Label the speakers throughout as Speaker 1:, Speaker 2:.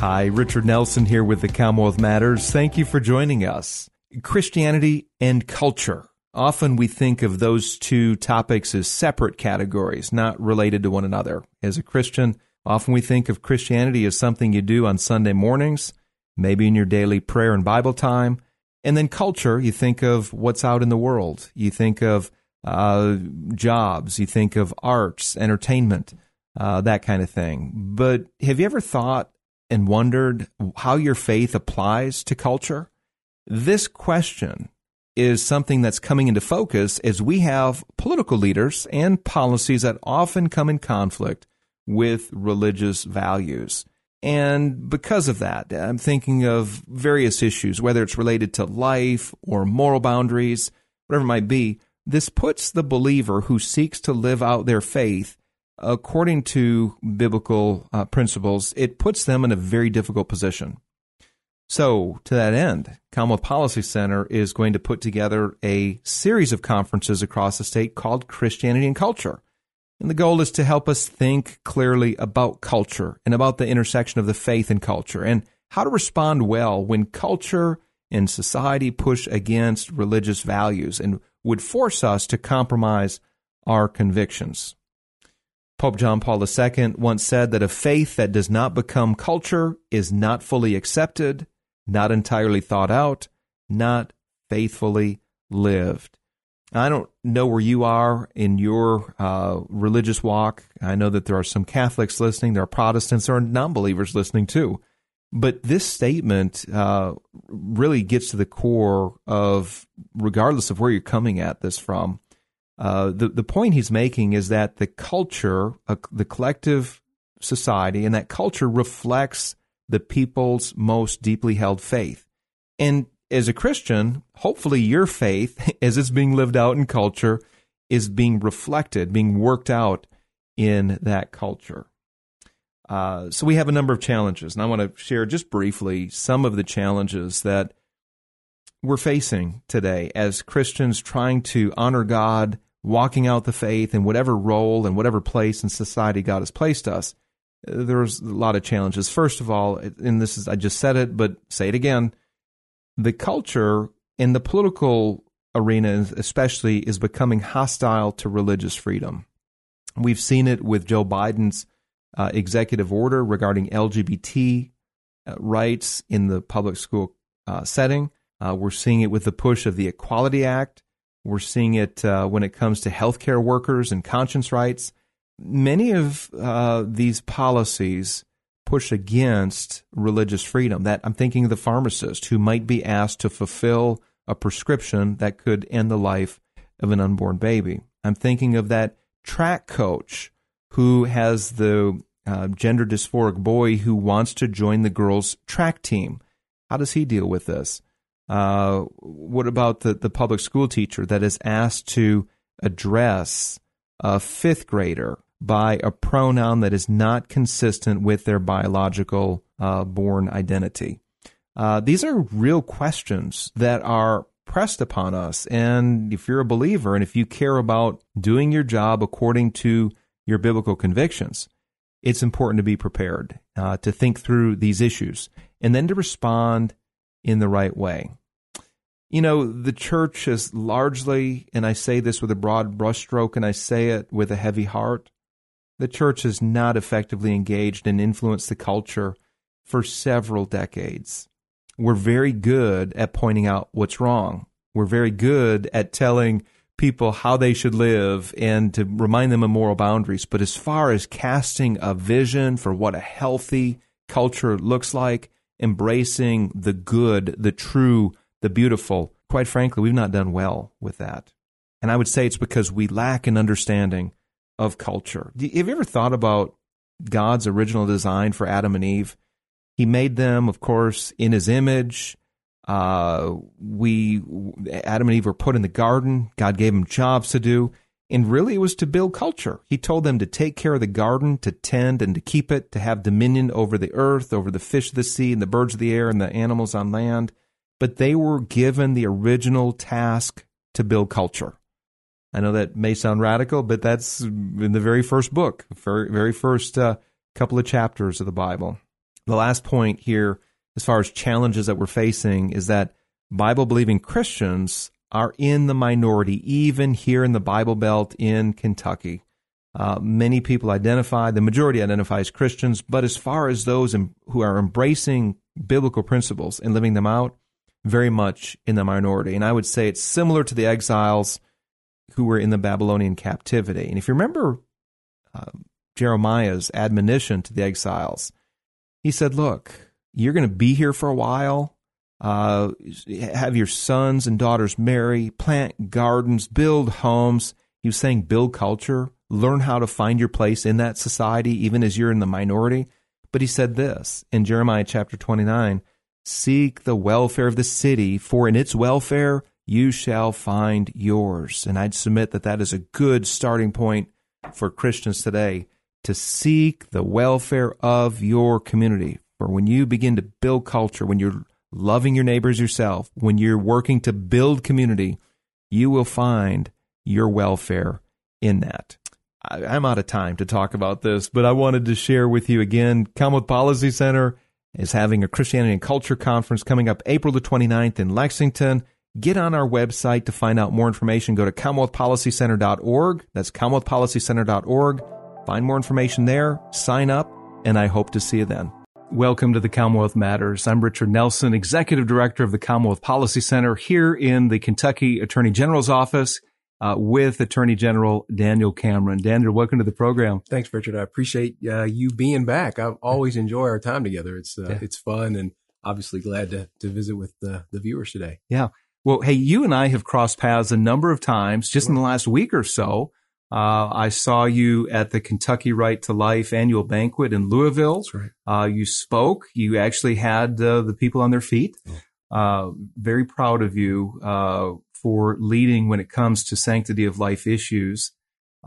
Speaker 1: Hi, Richard Nelson here with the Commonwealth Matters. Thank you for joining us. Christianity and culture. Often we think of those two topics as separate categories, not related to one another. As a Christian, often we think of Christianity as something you do on Sunday mornings, maybe in your daily prayer and Bible time. And then culture, you think of what's out in the world. You think of uh, jobs, you think of arts, entertainment, uh, that kind of thing. But have you ever thought and wondered how your faith applies to culture? This question is something that's coming into focus as we have political leaders and policies that often come in conflict with religious values. And because of that, I'm thinking of various issues, whether it's related to life or moral boundaries, whatever it might be. This puts the believer who seeks to live out their faith according to biblical uh, principles, it puts them in a very difficult position. So, to that end, Commonwealth Policy Center is going to put together a series of conferences across the state called Christianity and Culture. And the goal is to help us think clearly about culture and about the intersection of the faith and culture and how to respond well when culture and society push against religious values and would force us to compromise our convictions. Pope John Paul II once said that a faith that does not become culture is not fully accepted, not entirely thought out, not faithfully lived. I don't know where you are in your uh, religious walk. I know that there are some Catholics listening, there are Protestants, there are non believers listening too. But this statement uh, really gets to the core of, regardless of where you're coming at this from, uh, the the point he's making is that the culture, uh, the collective society, and that culture reflects the people's most deeply held faith. And as a Christian, hopefully your faith, as it's being lived out in culture, is being reflected, being worked out in that culture. Uh, so we have a number of challenges, and I want to share just briefly some of the challenges that we're facing today as Christians trying to honor God walking out the faith in whatever role and whatever place in society God has placed us, there's a lot of challenges. First of all, and this is, I just said it, but say it again the culture in the political arena, especially, is becoming hostile to religious freedom. We've seen it with Joe Biden's uh, executive order regarding LGBT uh, rights in the public school uh, setting. Uh, we're seeing it with the push of the Equality Act we're seeing it uh, when it comes to healthcare workers and conscience rights. Many of uh, these policies push against religious freedom. That I'm thinking of the pharmacist who might be asked to fulfill a prescription that could end the life of an unborn baby. I'm thinking of that track coach who has the uh, gender dysphoric boy who wants to join the girls' track team. How does he deal with this? Uh, what about the, the public school teacher that is asked to address a fifth grader by a pronoun that is not consistent with their biological uh, born identity? Uh, these are real questions that are pressed upon us. And if you're a believer and if you care about doing your job according to your biblical convictions, it's important to be prepared, uh, to think through these issues, and then to respond in the right way. You know, the church has largely, and I say this with a broad brushstroke and I say it with a heavy heart, the church has not effectively engaged and influenced the culture for several decades. We're very good at pointing out what's wrong. We're very good at telling people how they should live and to remind them of moral boundaries. But as far as casting a vision for what a healthy culture looks like, embracing the good, the true, the beautiful. Quite frankly, we've not done well with that. And I would say it's because we lack an understanding of culture. Have you ever thought about God's original design for Adam and Eve? He made them, of course, in his image. Uh, we, Adam and Eve were put in the garden. God gave them jobs to do. And really, it was to build culture. He told them to take care of the garden, to tend and to keep it, to have dominion over the earth, over the fish of the sea, and the birds of the air, and the animals on land. But they were given the original task to build culture. I know that may sound radical, but that's in the very first book, very, very first uh, couple of chapters of the Bible. The last point here, as far as challenges that we're facing, is that Bible believing Christians are in the minority, even here in the Bible Belt in Kentucky. Uh, many people identify, the majority identify as Christians, but as far as those who are embracing biblical principles and living them out, very much in the minority. And I would say it's similar to the exiles who were in the Babylonian captivity. And if you remember uh, Jeremiah's admonition to the exiles, he said, Look, you're going to be here for a while uh, have your sons and daughters marry, plant gardens, build homes. He was saying build culture, learn how to find your place in that society, even as you're in the minority. But he said this in Jeremiah chapter 29 Seek the welfare of the city, for in its welfare you shall find yours. And I'd submit that that is a good starting point for Christians today to seek the welfare of your community. For when you begin to build culture, when you're loving your neighbors yourself, when you're working to build community, you will find your welfare in that. I'm out of time to talk about this, but I wanted to share with you again. Commonwealth Policy Center is having a Christianity and Culture Conference coming up April the 29th in Lexington. Get on our website to find out more information. Go to CommonwealthPolicyCenter.org. That's CommonwealthPolicyCenter.org. Find more information there, sign up, and I hope to see you then. Welcome to the Commonwealth Matters. I'm Richard Nelson, Executive Director of the Commonwealth Policy Center here in the Kentucky Attorney General's office uh, with Attorney General Daniel Cameron. Daniel, welcome to the program.
Speaker 2: Thanks, Richard. I appreciate uh, you being back. I always enjoy our time together. It's uh, yeah. it's fun and obviously glad to, to visit with the, the viewers today.
Speaker 1: Yeah. Well, hey, you and I have crossed paths a number of times just in the last week or so. Uh, I saw you at the Kentucky Right to Life annual banquet in Louisville.
Speaker 2: Right.
Speaker 1: Uh, you spoke. You actually had uh, the people on their feet. Uh, very proud of you uh, for leading when it comes to sanctity of life issues.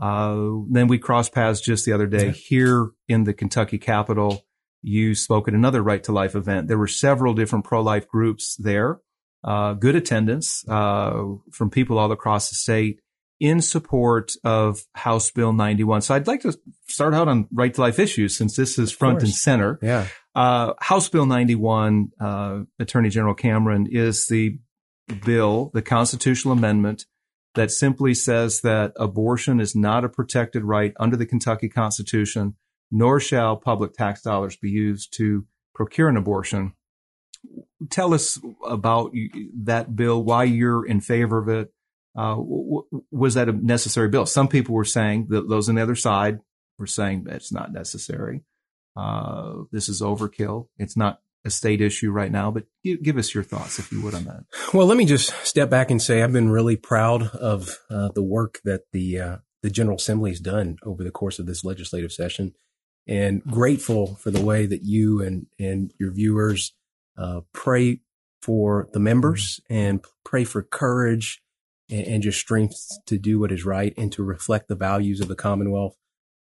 Speaker 1: Uh, then we crossed paths just the other day yeah. here in the Kentucky Capitol. You spoke at another Right to Life event. There were several different pro-life groups there. good attendance from people all across the state in support of House Bill 91. So I'd like to start out on right to life issues since this is front and center.
Speaker 2: Yeah.
Speaker 1: Uh, House Bill 91, uh, Attorney General Cameron, is the bill, the constitutional amendment that simply says that abortion is not a protected right under the Kentucky Constitution, nor shall public tax dollars be used to procure an abortion. Tell us about that bill, why you're in favor of it, uh, w- was that a necessary bill? Some people were saying that those on the other side were saying that it's not necessary. Uh, this is overkill. It's not a state issue right now, but give, give, us your thoughts, if you would, on that.
Speaker 2: Well, let me just step back and say I've been really proud of uh, the work that the uh, the General Assembly has done over the course of this legislative session, and grateful for the way that you and and your viewers uh, pray for the members and pray for courage and, and, just strength to do what is right and to reflect the values of the Commonwealth.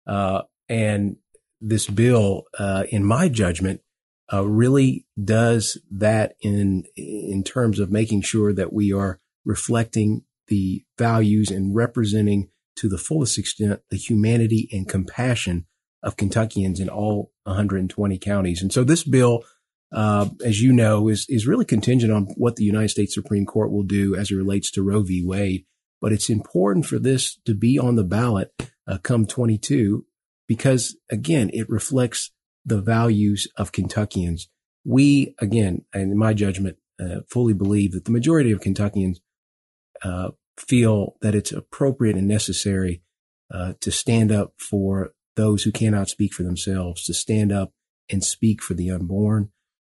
Speaker 2: Uh, and this bill, uh, in my judgment, uh, really does that in in terms of making sure that we are reflecting the values and representing to the fullest extent the humanity and compassion of Kentuckians in all 120 counties. And so this bill uh, as you know, is is really contingent on what the United States Supreme Court will do as it relates to Roe v. Wade. But it's important for this to be on the ballot uh, come 22 because, again, it reflects the values of Kentuckians. We, again, and in my judgment, uh, fully believe that the majority of Kentuckians uh, feel that it's appropriate and necessary uh, to stand up for those who cannot speak for themselves, to stand up and speak for the unborn,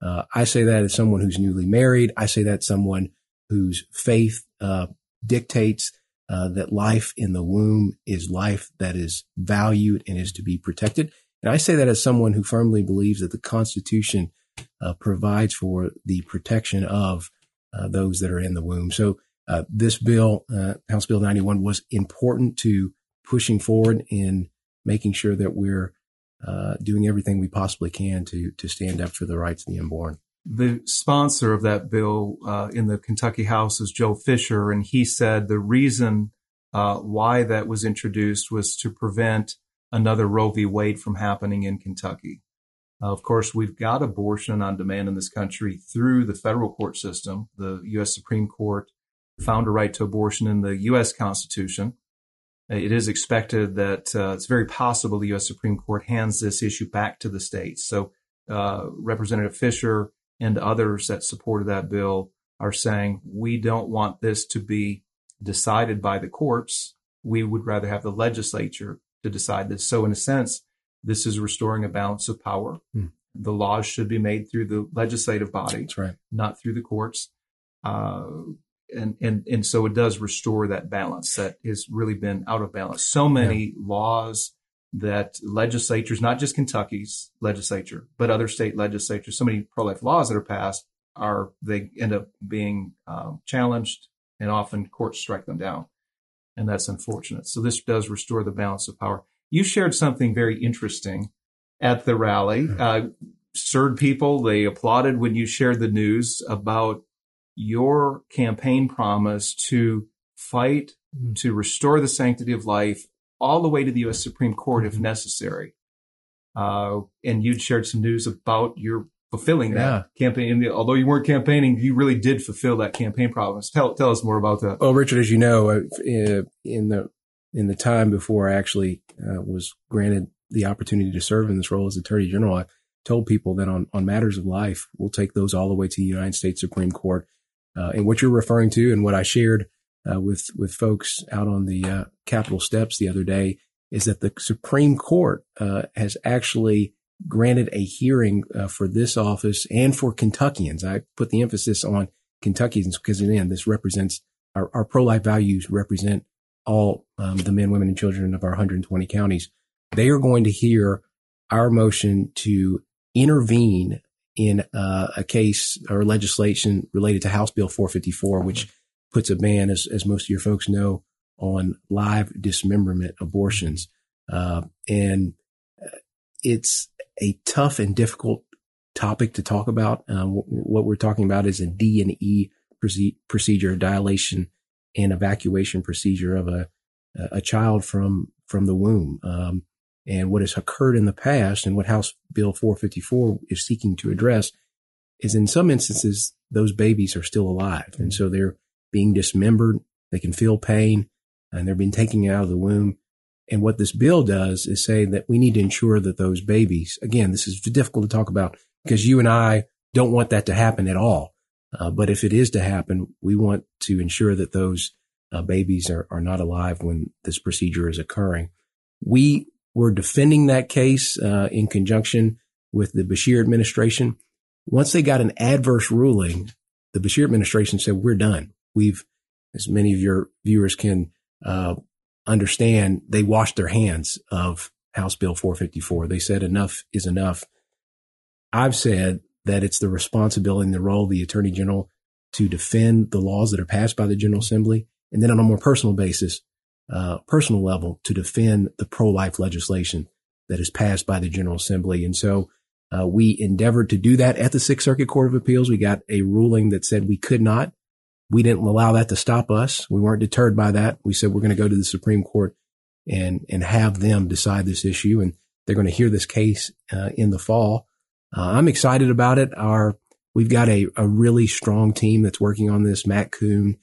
Speaker 2: uh, I say that as someone who's newly married. I say that someone whose faith uh, dictates uh, that life in the womb is life that is valued and is to be protected. And I say that as someone who firmly believes that the Constitution uh, provides for the protection of uh, those that are in the womb. So uh, this bill, uh, House Bill 91, was important to pushing forward in making sure that we're uh, doing everything we possibly can to to stand up for the rights of the unborn.
Speaker 1: The sponsor of that bill uh, in the Kentucky House is Joe Fischer, and he said the reason why that was introduced was to prevent another Roe v. Wade from happening in Kentucky. Uh, of course, we've got abortion on demand in this country through the federal court system. The U.S. Supreme Court found a right to abortion in the U.S. Constitution. It is expected that uh, it's very possible the U.S. Supreme Court hands this issue back to the states. So, uh, Representative Fischer and others that supported that bill are saying we don't want this to be decided by the courts. We would rather have the legislature to decide this. So, in a sense, this is restoring a balance of power. Hmm. The laws should be made through the legislative body,
Speaker 2: right.
Speaker 1: not through the courts. Uh, and, and, and so it does restore that balance that has really been out of balance. So many yeah. laws that legislatures, not just Kentucky's legislature, but other state legislatures, so many pro-life laws that are passed are, they end up being um, challenged and often courts strike them down. And that's unfortunate. So this does restore the balance of power. You shared something very interesting at the rally. Hmm. Uh, people. They applauded when you shared the news about your campaign promise to fight mm-hmm. to restore the sanctity of life all the way to the U.S. Supreme Court if necessary. Uh, and you'd shared some news about your fulfilling that yeah. campaign. Although you weren't campaigning, you really did fulfill that campaign promise. Tell tell us more about that.
Speaker 2: Well, Richard, as you know, uh, in the in the time before I actually uh, was granted the opportunity to serve in this role as Attorney General, I told people that on on matters of life, we'll take those all the way to the United States Supreme Court. Uh, and what you're referring to and what I shared uh, with with folks out on the uh, Capitol steps the other day is that the Supreme Court uh, has actually granted a hearing uh, for this office and for Kentuckians. I put the emphasis on Kentuckians because again, this represents our, our pro life values represent all um, the men, women, and children of our 120 counties. They are going to hear our motion to intervene in uh, a case or legislation related to House Bill 454, which puts a ban, as, as most of your folks know, on live dismemberment abortions. Uh, and uh, it's a tough and difficult topic to talk about. Uh, what we're talking about is a D and E procedure, dilation and evacuation procedure of a a child from from the womb. Um, and what has occurred in the past and what House Bill 454 is seeking to address is in some instances, those babies are still alive. And so they're being dismembered. They can feel pain and they're being taken out of the womb. And what this bill does is say that we need to ensure that those babies, again, this is difficult to talk about because you and I don't want that to happen at all. Uh, but if it is to happen, we want to ensure that those uh, babies are, are not alive when this procedure is occurring. We were defending that case uh, in conjunction with the Beshear administration. Once they got an adverse ruling, the Beshear administration said, "We're done. We've, as many of your viewers can uh, understand, they washed their hands of House Bill 454. They said enough is enough. I've said that it's the responsibility and the role of the Attorney General to defend the laws that are passed by the General Assembly, and then on a more personal basis, uh, personal level to defend the pro-life legislation that is passed by the General Assembly. And so uh, we endeavored to do that at the Sixth Circuit Court of Appeals. We got a ruling that said we could not. We didn't allow that to stop us. We weren't deterred by that. We said we're going to go to the Supreme Court and and have them decide this issue, and they're going to hear this case uh, in the fall. Uh, I'm excited about it. Our we've got a a really strong team that's working on this. Matt Kuhn,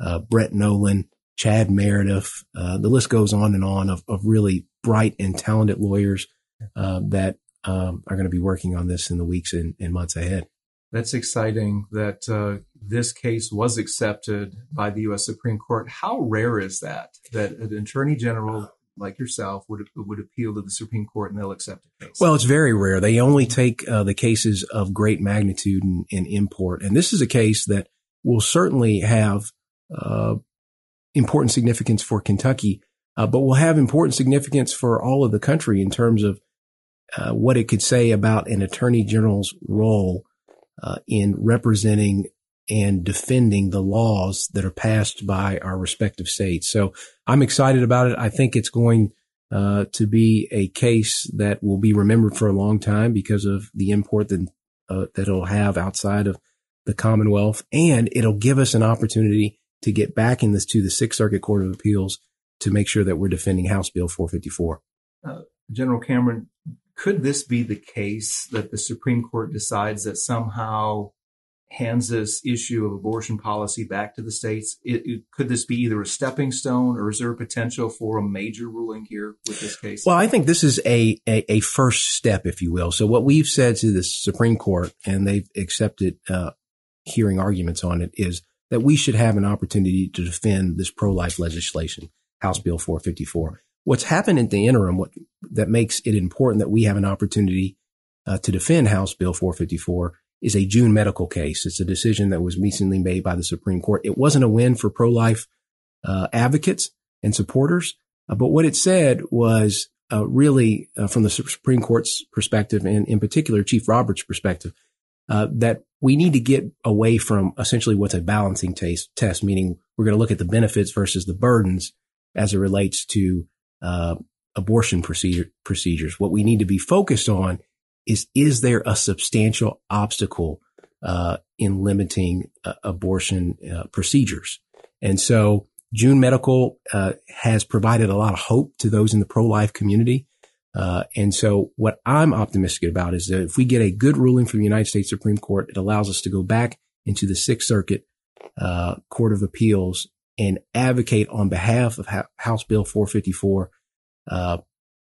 Speaker 2: uh, Brett Nolan, Chad Meredith. Uh, the list goes on and on of, of really bright and talented lawyers uh, that um, are going to be working on this in the weeks and, and months ahead.
Speaker 1: That's exciting that uh, this case was accepted by the U.S. Supreme Court. How rare is that? That an attorney general like yourself would would appeal to the Supreme Court and they'll accept a case?
Speaker 2: Well, it's very rare. They only take uh, the cases of great magnitude and, and, import, and this is a case that will certainly have uh, important significance for Kentucky, uh, but will have important significance for all of the country in terms of uh, what it could say about an attorney general's role uh, in representing and defending the laws that are passed by our respective states. So I'm excited about it. I think it's going uh, to be a case that will be remembered for a long time because of the import that uh, that it'll have outside of the Commonwealth, and it'll give us an opportunity to get back in this to the Sixth Circuit Court of Appeals to make sure that we're defending House Bill 454.
Speaker 1: Uh, General Cameron, could this be the case that the Supreme Court decides that somehow hands this issue of abortion policy back to the states? It, it, could this be either a stepping stone or is there a potential for a major ruling here with this case?
Speaker 2: Well, I think this is a, a, a first step, if you will. So what we've said to the Supreme Court, and they've accepted uh, hearing arguments on it, is that we should have an opportunity to defend this pro-life legislation, House Bill 454. What's happened in the interim, what that makes it important that we have an opportunity uh, to defend House Bill 454 is a June medical case. It's a decision that was recently made by the Supreme Court. It wasn't a win for pro-life uh, advocates and supporters, uh, but what it said was uh, really uh, from the Supreme Court's perspective, and in particular Chief Roberts' perspective, uh, that we need to get away from essentially what's a balancing taste, test, meaning we're going to look at the benefits versus the burdens as it relates to uh, abortion procedure, procedures. What we need to be focused on is is there a substantial obstacle uh, in limiting uh, abortion uh, procedures? And so June Medical uh, has provided a lot of hope to those in the pro-life community. Uh, and so what I'm optimistic about is that if we get a good ruling from the United States Supreme Court, it allows us to go back into the Sixth Circuit uh, Court of Appeals and advocate on behalf of House Bill 454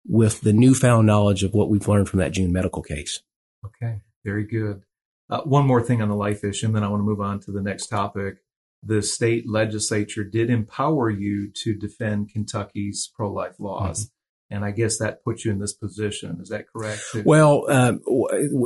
Speaker 2: with the newfound knowledge of what we've learned from that June medical case.
Speaker 1: Okay, very good. Uh, one more thing on the life issue, and then I want to move on to the next topic. The state legislature did empower you to defend Kentucky's pro life laws. Mm-hmm. And I guess that puts you in this position. Is that correct?
Speaker 2: Well, um,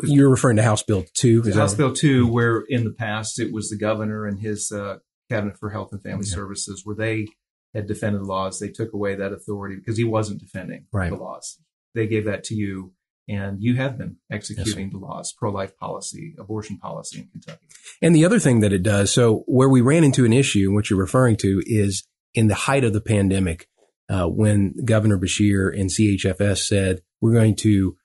Speaker 2: you're referring to House Bill 2.
Speaker 1: House Bill 2, where in the past it was the governor and his uh, cabinet for health and family services, where they had defended the laws. They took away that authority because he wasn't defending right. the laws. They gave that to you, and you have been executing yes, the laws, pro-life policy, abortion policy in Kentucky.
Speaker 2: And the other thing that it does, so where we ran into an issue, and what you're referring to, is in the height of the pandemic, uh, when Governor Beshear and CHFS said we're going to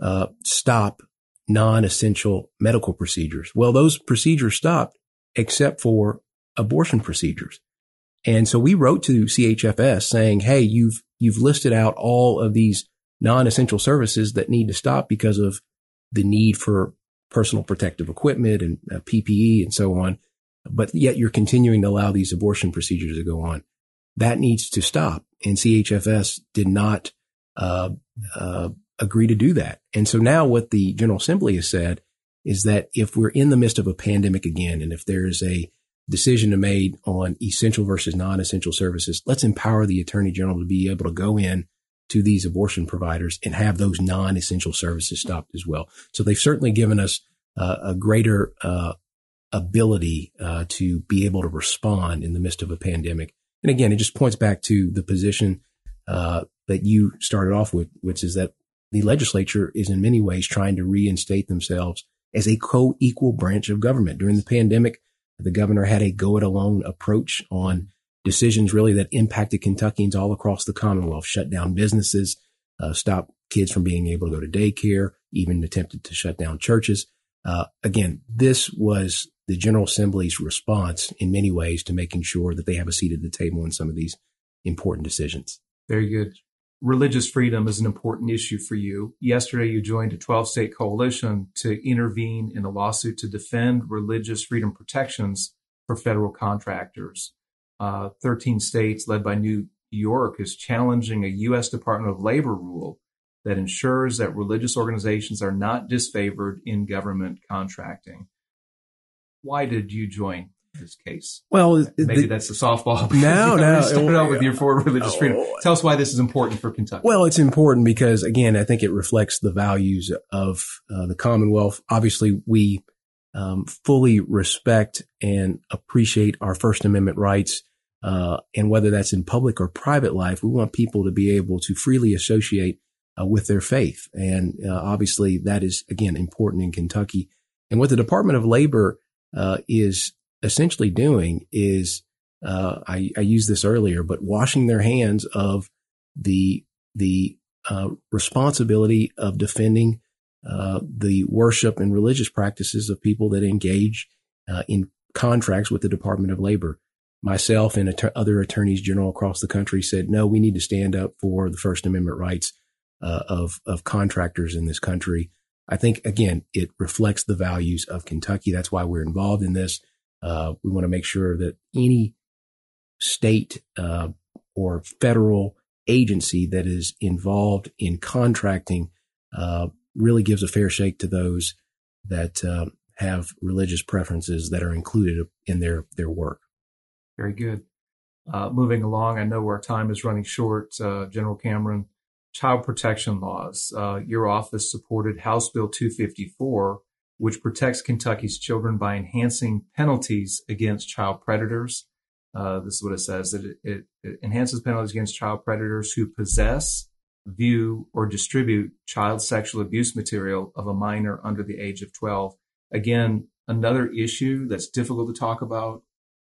Speaker 2: uh, stop non-essential medical procedures. Well, those procedures stopped except for abortion procedures. And so we wrote to CHFS saying, Hey, you've, you've listed out all of these non-essential services that need to stop because of the need for personal protective equipment and uh, PPE and so on. But yet you're continuing to allow these abortion procedures to go on. That needs to stop. And CHFS did not, uh, uh, agree to do that. And so now what the General Assembly has said is that if we're in the midst of a pandemic again, and if there's a decision to made on essential versus non-essential services. Let's empower the attorney general to be able to go in to these abortion providers and have those non-essential services stopped as well. So they've certainly given us uh, a greater uh, ability uh, to be able to respond in the midst of a pandemic. And again, it just points back to the position uh, that you started off with, which is that the legislature is in many ways trying to reinstate themselves as a co-equal branch of government. During the pandemic, the governor had a go it alone approach on decisions really that impacted Kentuckians all across the Commonwealth, shut down businesses, uh, stop kids from being able to go to daycare, even attempted to shut down churches. Uh, again, this was the General Assembly's response in many ways to making sure that they have a seat at the table in some of these important decisions.
Speaker 1: Very good religious freedom is an important issue for you. Yesterday, you joined a 12 state coalition to intervene in a lawsuit to defend religious freedom protections for federal contractors. Uh, 13 states, led by New York, is challenging a U.S. Department of Labor rule that ensures that religious organizations are not disfavored in government contracting. Why did you join this case?
Speaker 2: Well,
Speaker 1: maybe the, that's a softball.
Speaker 2: No, no.
Speaker 1: Start out with your for religious freedom. Oh. Tell us why this is important for Kentucky.
Speaker 2: Well, it's important because again, I think it reflects the values of uh, the Commonwealth. Obviously, we um, fully respect and appreciate our First Amendment rights. Uh, and whether that's in public or private life, we want people to be able to freely associate uh, with their faith. And uh, obviously that is, again, important in Kentucky. And what the Department of Labor uh, is essentially doing is, uh, I, I, used this earlier, but washing their hands of the, the uh, responsibility of defending the worship and religious practices of people that engage in contracts with the Department of Labor myself and att- other attorneys general across the country said, no, we need to stand up for the First Amendment rights uh, of of contractors in this country. I think again, it reflects the values of Kentucky. That's why we're involved in this. Uh, we want to make sure that any state uh, or federal agency that is involved in contracting uh, really gives a fair shake to those that uh, have religious preferences that are included in their their work.
Speaker 1: Very good. Uh, moving along, I know our time is running short. Uh, General Cameron, child protection laws. Your office supported House Bill 254, which protects Kentucky's children by enhancing penalties against child predators. Uh, this is what it says that it, it, it enhances penalties against child predators who possess, view, or distribute child sexual abuse material of a minor under the age of 12. Again, another issue that's difficult to talk about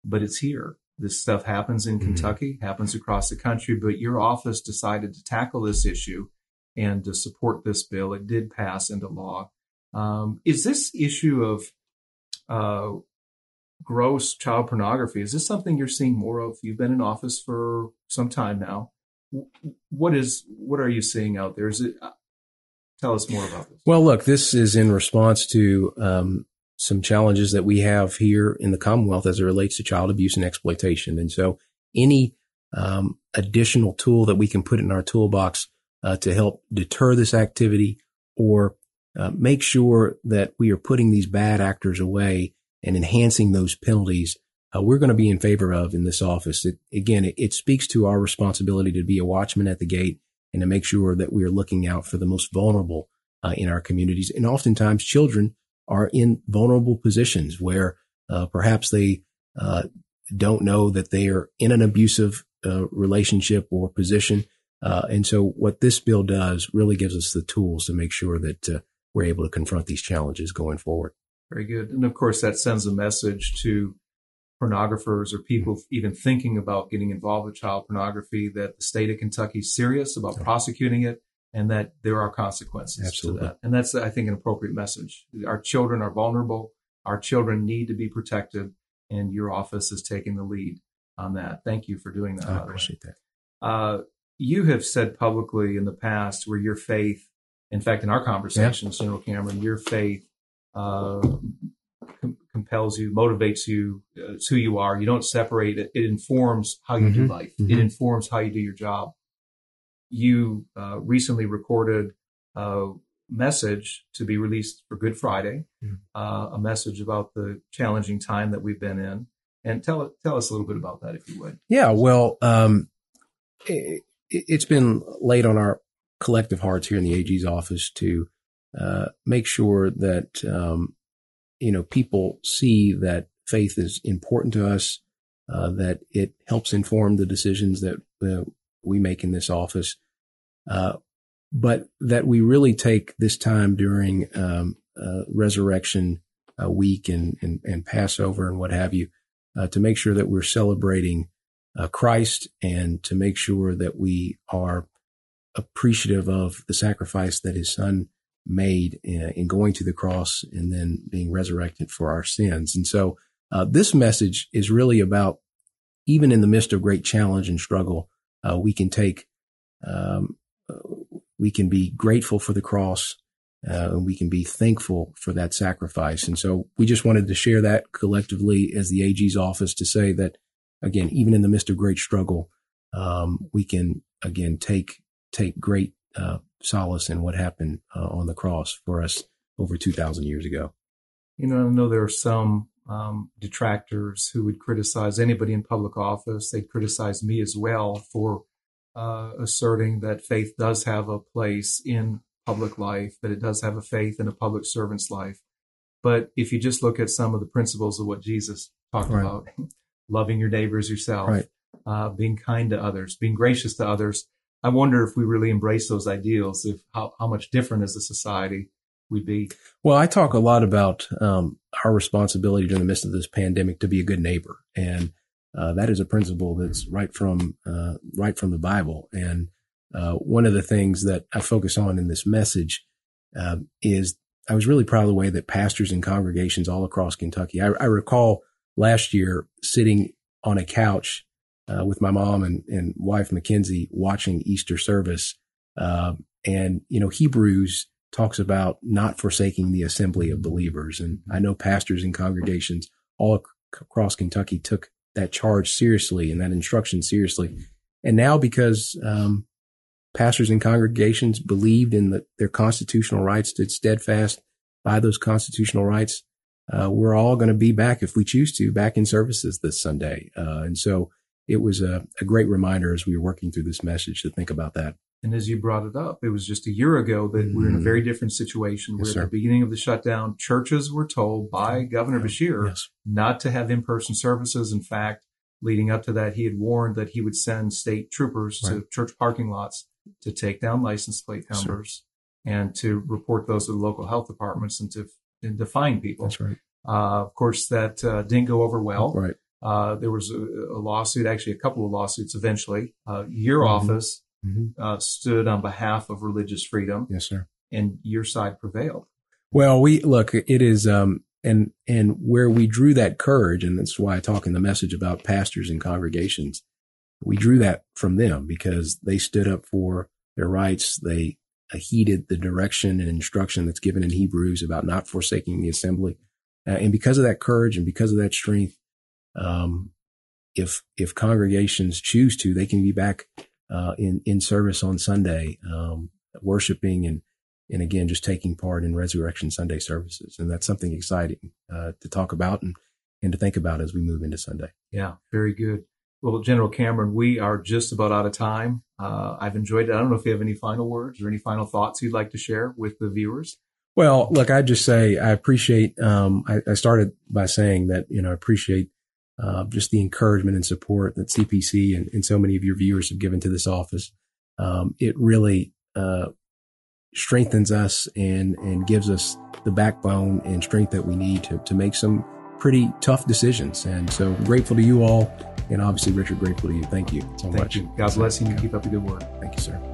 Speaker 1: but it's here. This stuff happens in mm-hmm. Kentucky, happens across the country, but your office decided to tackle this issue and to support this bill. It did pass into law. Um, is this issue of uh, gross child pornography, is this something you're seeing more of? You've been in office for some time now. What is what are you seeing out there? Is it uh, tell us more about this?
Speaker 2: Well, look, this is in response to um, some challenges that we have here in the Commonwealth as it relates to child abuse and exploitation. And so any um, additional tool that we can put in our toolbox uh, to help deter this activity or uh, make sure that we are putting these bad actors away and enhancing those penalties, uh, we're going to be in favor of in this office. It, again, it, it speaks to our responsibility to be a watchman at the gate and to make sure that we are looking out for the most vulnerable uh, in our communities. And oftentimes children are in vulnerable positions where uh, perhaps they uh, don't know that they are in an abusive uh, relationship or position. And so what this bill does really gives us the tools to make sure that we're able to confront these challenges going forward.
Speaker 1: Very good. And of course, that sends a message to pornographers or people even thinking about getting involved with child pornography that the state of Kentucky is serious about prosecuting it and that there are consequences Absolutely. to that. And that's, I think, an appropriate message. Our children are vulnerable. Our children need to be protected, and your office is taking the lead on that. Thank you for doing that.
Speaker 2: I appreciate that.
Speaker 1: Uh, you have said publicly in the past where your faith, in fact, in our conversations, yeah. General Cameron, your faith uh, com- compels you, motivates you, uh, it's who you are. You don't separate it. It informs how you mm-hmm. do life. Mm-hmm. It informs how you do your job you uh, recently recorded a message to be released for Good Friday, mm. uh, a message about the challenging time that we've been in. And tell tell us a little bit about that, if you would.
Speaker 2: Yeah, well, um, it, has been laid on our collective hearts here in the AG's office to uh, make sure that um, you know people see that faith is important to us, uh, that it helps inform the decisions that uh, we make in this office, uh, but that we really take this time during um, Resurrection Week and, and, and Passover and what have you uh, to make sure that we're celebrating uh, Christ and to make sure that we are appreciative of the sacrifice that His Son made in, in going to the cross and then being resurrected for our sins. And so this message is really about even in the midst of great challenge and struggle, uh, we can take, um, we can be grateful for the cross, uh, and we can be thankful for that sacrifice. And so we just wanted to share that collectively as the AG's office to say that, again, even in the midst of great struggle, um, we can again take take great uh, solace in what happened uh, on the cross for us over two thousand years ago.
Speaker 1: You know, I know there are some um, detractors who would criticize anybody in public office. They'd criticize me as well for uh, asserting that faith does have a place in public life, that it does have a faith in a public servant's life. But if you just look at some of the principles of what Jesus talked right. about, loving your neighbors yourself,
Speaker 2: Right.
Speaker 1: uh, being kind to others, being gracious to others. I wonder if we really embrace those ideals, if how, how much different as a society we'd be.
Speaker 2: Well, I talk a lot about um, our responsibility during the midst of this pandemic to be a good neighbor, and uh, that is a principle that's right from uh, right from the Bible. And uh, one of the things that I focus on in this message uh, is I was really proud of the way that pastors and congregations all across Kentucky. I, I recall last year sitting on a couch uh, with my mom and, and wife Makenze watching Easter service, uh, and you know Hebrews talks about not forsaking the assembly of believers. And I know pastors and congregations all ac- across Kentucky took that charge seriously and that instruction seriously. And now because, um, pastors and congregations believed in the, their constitutional rights, stood steadfast by those constitutional rights, uh, we're all going to be back if we choose to back in services this Sunday. Uh, and so it was a, a great reminder as we were working through this message to think about that.
Speaker 1: And as you brought it up, it was just a year ago that we we're in a
Speaker 2: Mhm.
Speaker 1: very different situation.
Speaker 2: Yes,
Speaker 1: we're at the beginning of the shutdown. Churches were told by Governor Beshear
Speaker 2: Yes.
Speaker 1: not to have in-person services. In fact, leading up to that, he had warned that he would send state troopers to church parking lots to take down license plate
Speaker 2: Yes,
Speaker 1: numbers and to report those to the local health departments and to, and to fine people.
Speaker 2: That's right.
Speaker 1: Uh, of course, that uh, didn't go over well.
Speaker 2: Right.
Speaker 1: Uh, there was a, a lawsuit, actually a couple of lawsuits eventually. Uh, your
Speaker 2: Mhm.
Speaker 1: office
Speaker 2: hmm
Speaker 1: uh, stood on behalf of religious freedom
Speaker 2: Yes, sir.
Speaker 1: and your side prevailed.
Speaker 2: Well, we look, it is, um, and, and where we drew that courage, and that's why I talk in the message about pastors and congregations. We drew that from them because they stood up for their rights. They uh, heeded the direction and instruction that's given in Hebrews about not forsaking the assembly. Uh, and because of that courage and because of that strength, um, if, if congregations choose to, they can be back, uh, in, in service on Sunday, um, worshiping and, and again, just taking part in Resurrection Sunday services. And that's something exciting uh, to talk about and, and to think about as we move into Sunday.
Speaker 1: Yeah, very good. Well, General Cameron, we are just about out of time. Uh, I've enjoyed it. I don't know if you have any final words or any final thoughts you'd like to share with the viewers.
Speaker 2: Well, look, I just say I appreciate. Um, I, I started by saying that you know I appreciate uh, just the encouragement and support that CPC and, and so many of your viewers have given to this office. Um, it really uh, strengthens us and and gives us the backbone and strength that we need to to make some pretty tough decisions. And so grateful to you all, and obviously Richard, grateful to you. Thank you so
Speaker 1: Thank
Speaker 2: much.
Speaker 1: you. God bless you keep up the good work.
Speaker 2: Thank you, sir.